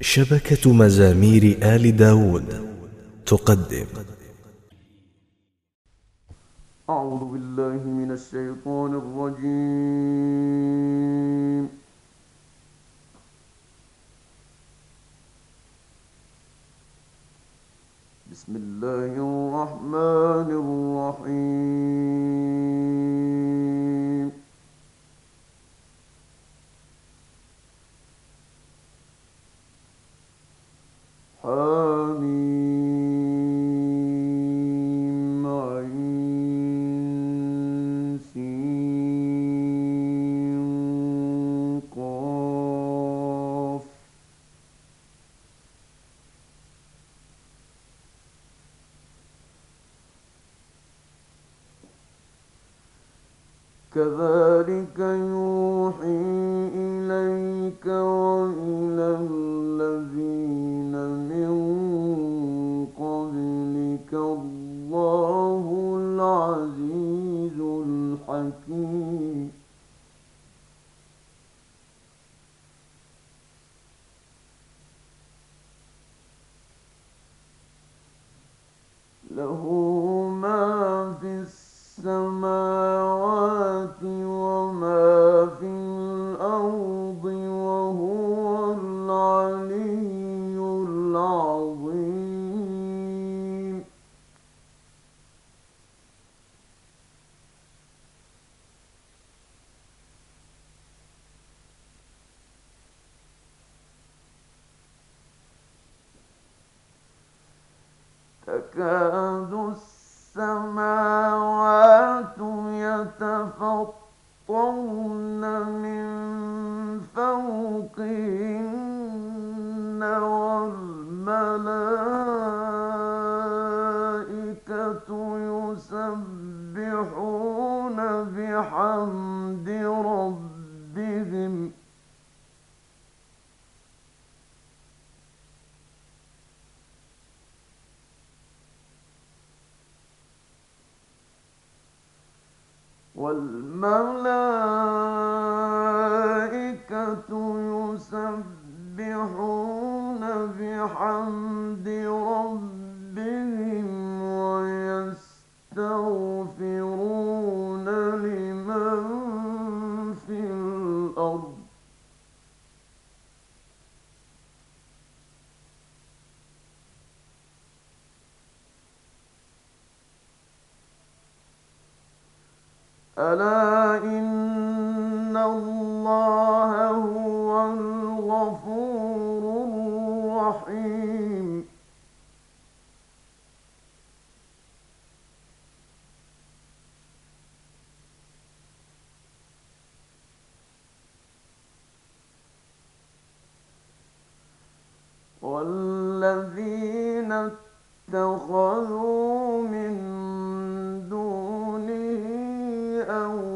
شبكة مزامير آل داود تقدم. أعوذ بالله من الشيطان الرجيم. بسم الله الرحمن الرحيم. كذلك يوحي إليك وإلى الذين قبلك الله العزيز الحكيم. تكاد السماوات يتفطرن من فوقهن والملائكة يسبحون بحمد ربهم والملائكة يسبحون بحمد ربهم ألا إن الله هو الغفور الرحيم والذين اتخذوا من دونه أولياء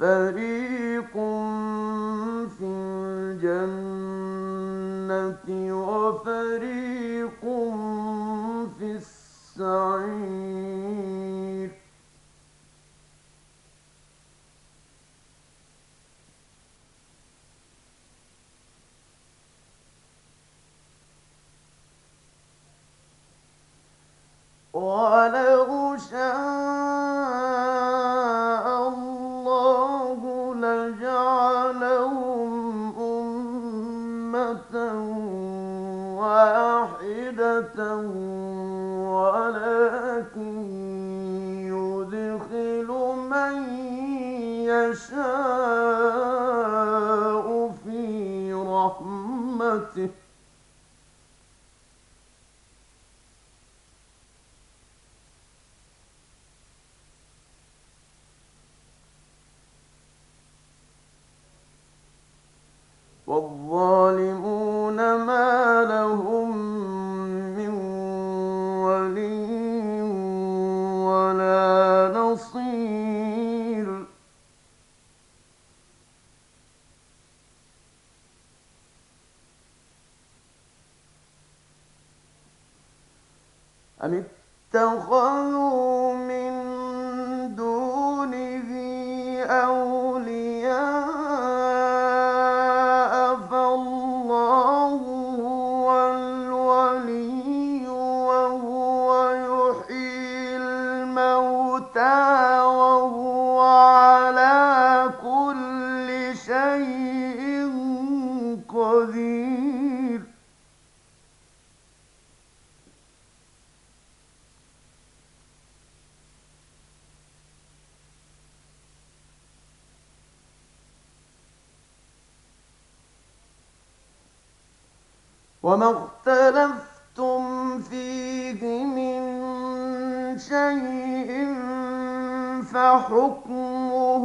فريق في الجنة وفريق في السعير. يشاء في رحمته. اتخذوا من دونه أولياء وما اختلفتم فيه من شيء فحكمه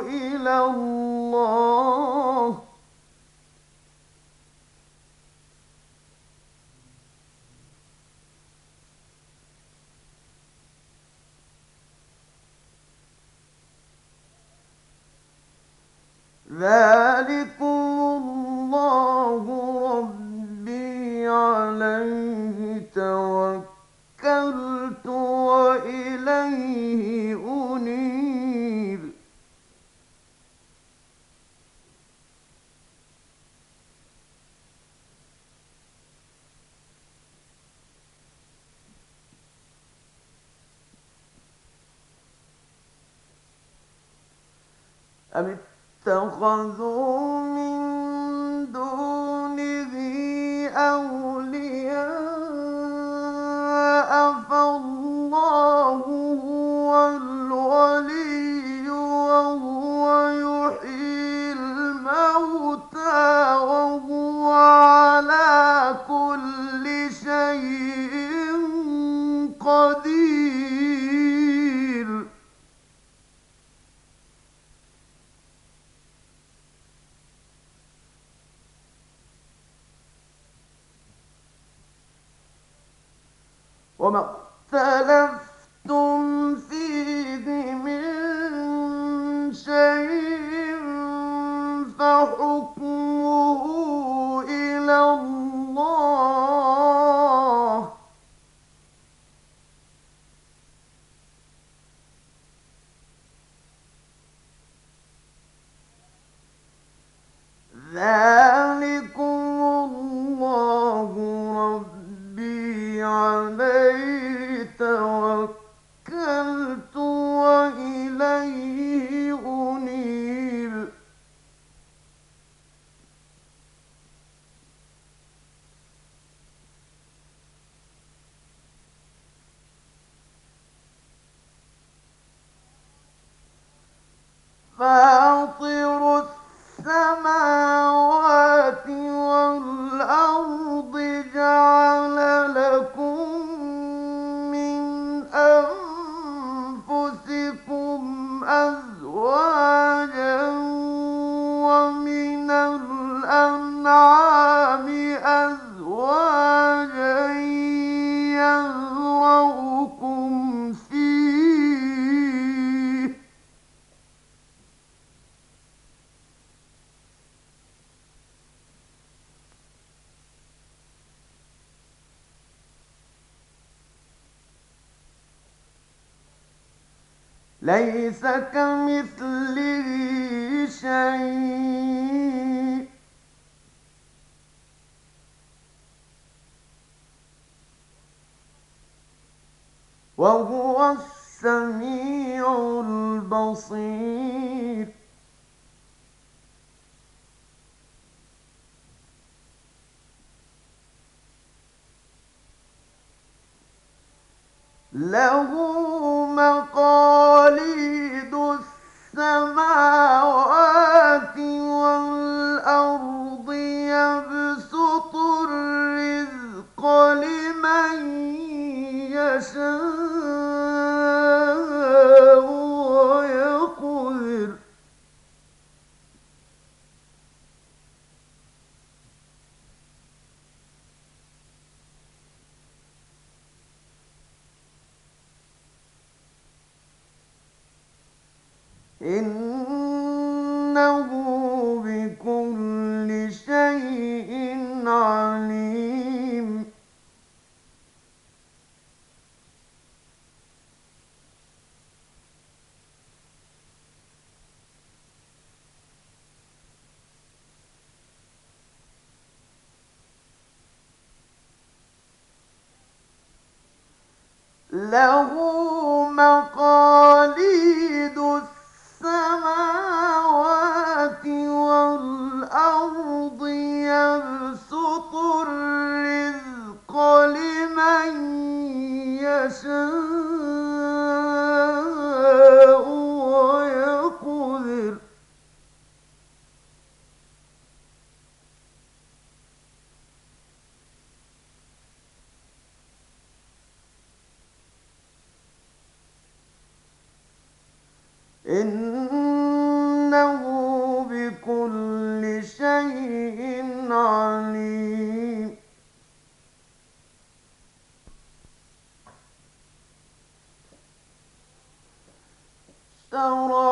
إلى الله. ذلكم أم اتخذوا that ليس كمثله شيء. وهو السميع البصير. له مقاليد السماء له مقام أراد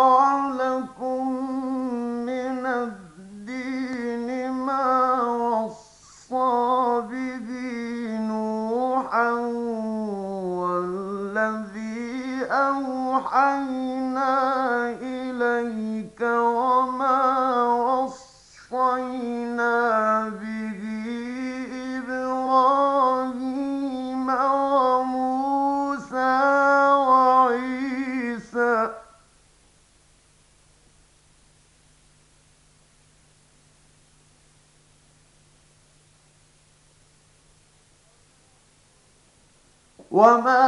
وما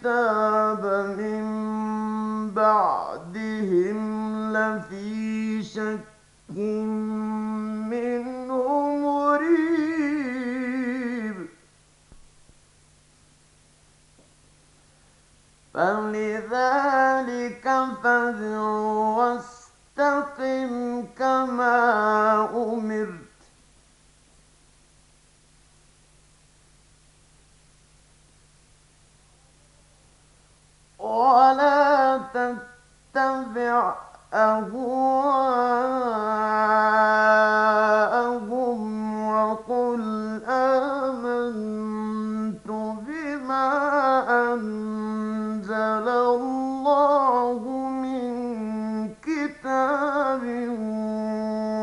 الكتاب من بعدهم لفي شك منه مريب. فلذلك فادع واستقم كما أمرت. ولا تتبع أهواءهم وقل آمنت بما أنزل الله من كتاب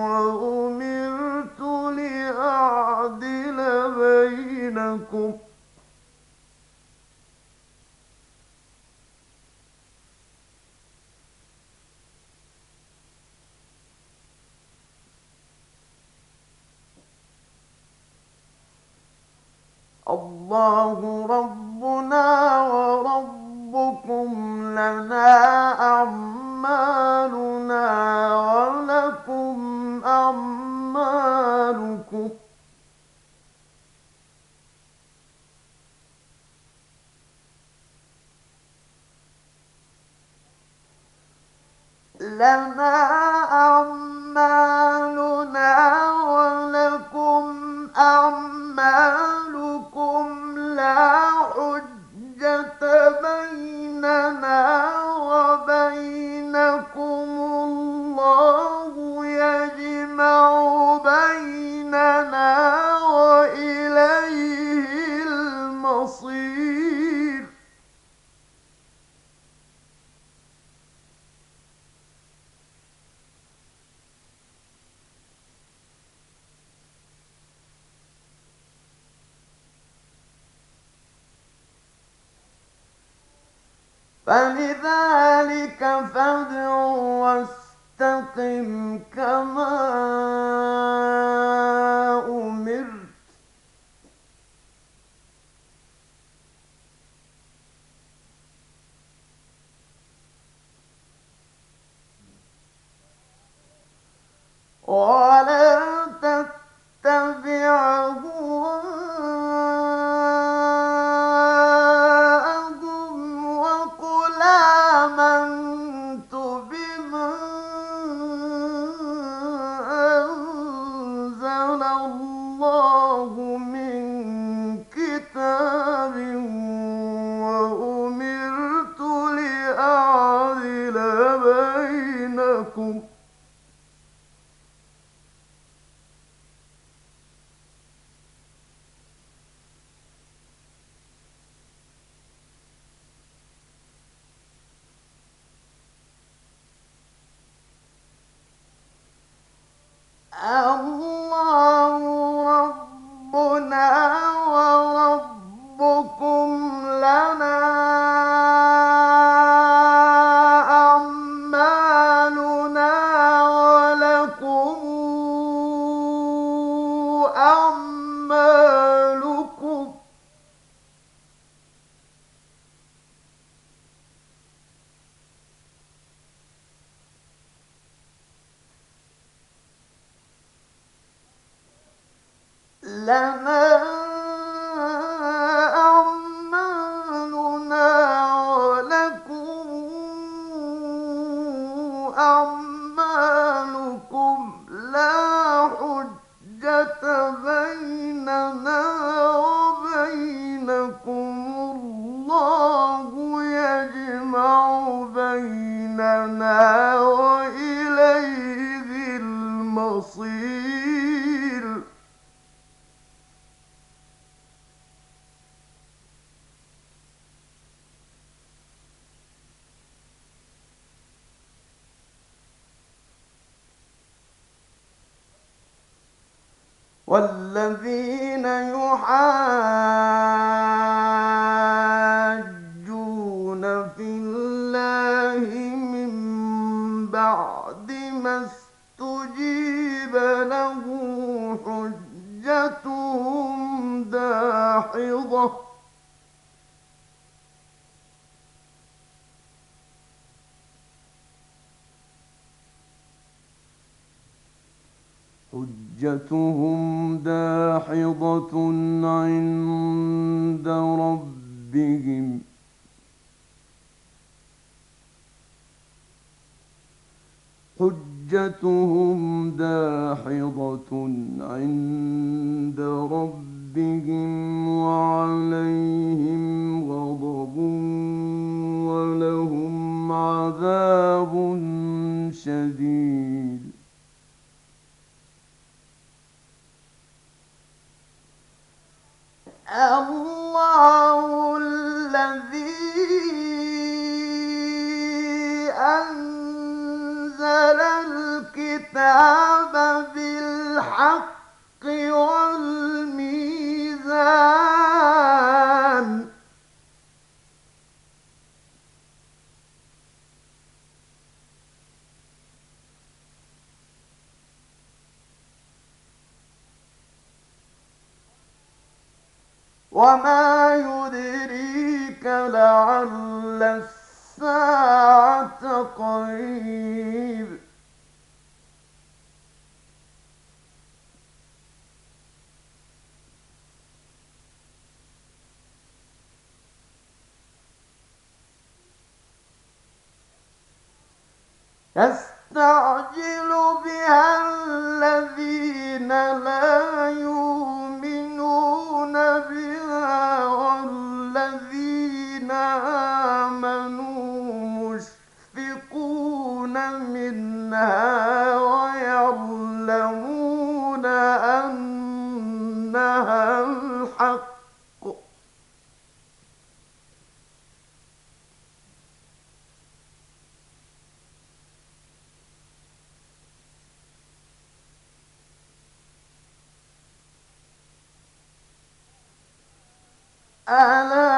وأمرت لأعدل بينكم الله ربنا وربكم لنا أعمالنا ولكم أعمالكم لنا أعمالنا ولكم أعمالكم لا حجة بيننا وبينكم. الله يجمع بيننا فلذلك فادع واستقم كما أمرت. ولا تتبع والذين يحاجون في الله من بعد ما استجيب له حجتهم داحضة. حجتهم داحضة عند ربهم. حجتهم داحضة عند ربهم وعليهم غضب ولهم عذاب شديد. الله الذي أنزل الكتاب بالحق والميزان وما يدريك لعل الساعة قريب. يستعجل بها الذين لا يؤمنون بها منها ويعلمون أنها الحق. ألا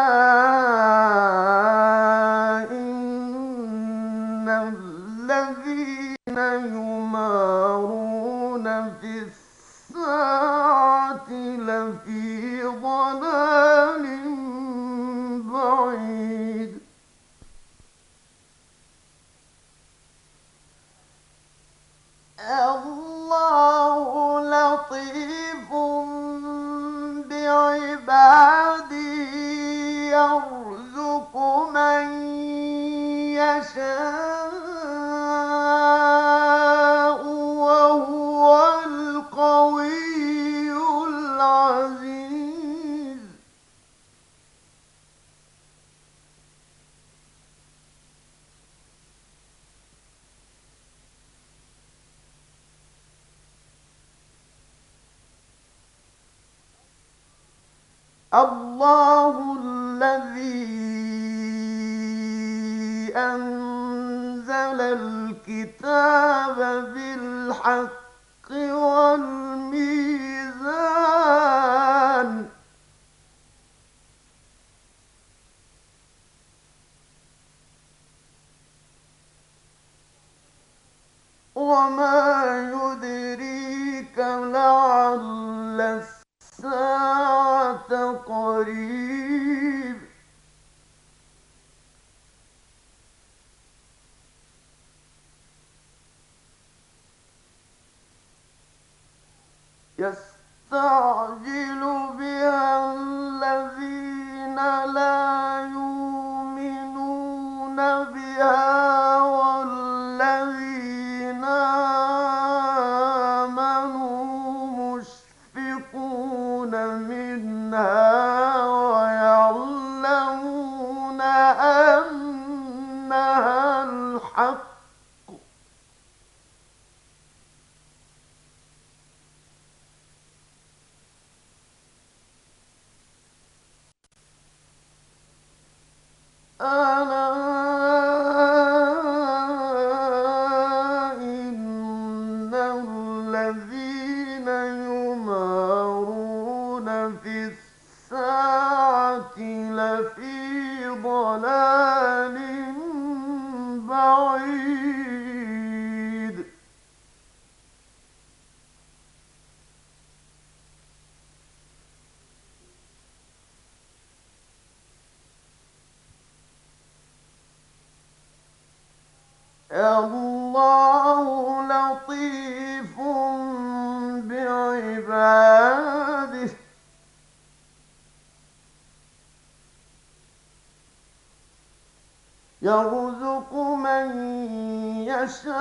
وهو القوي العزيز. الله الذي أنزل الكتاب بالحق والميزان. وما يدريك لعل الساعة قريب يستعجل بها الذين لا يؤمنون بها والذين آمنوا مشفقون منها ويعلمون أنها الحق ألا يرزق من يشاء.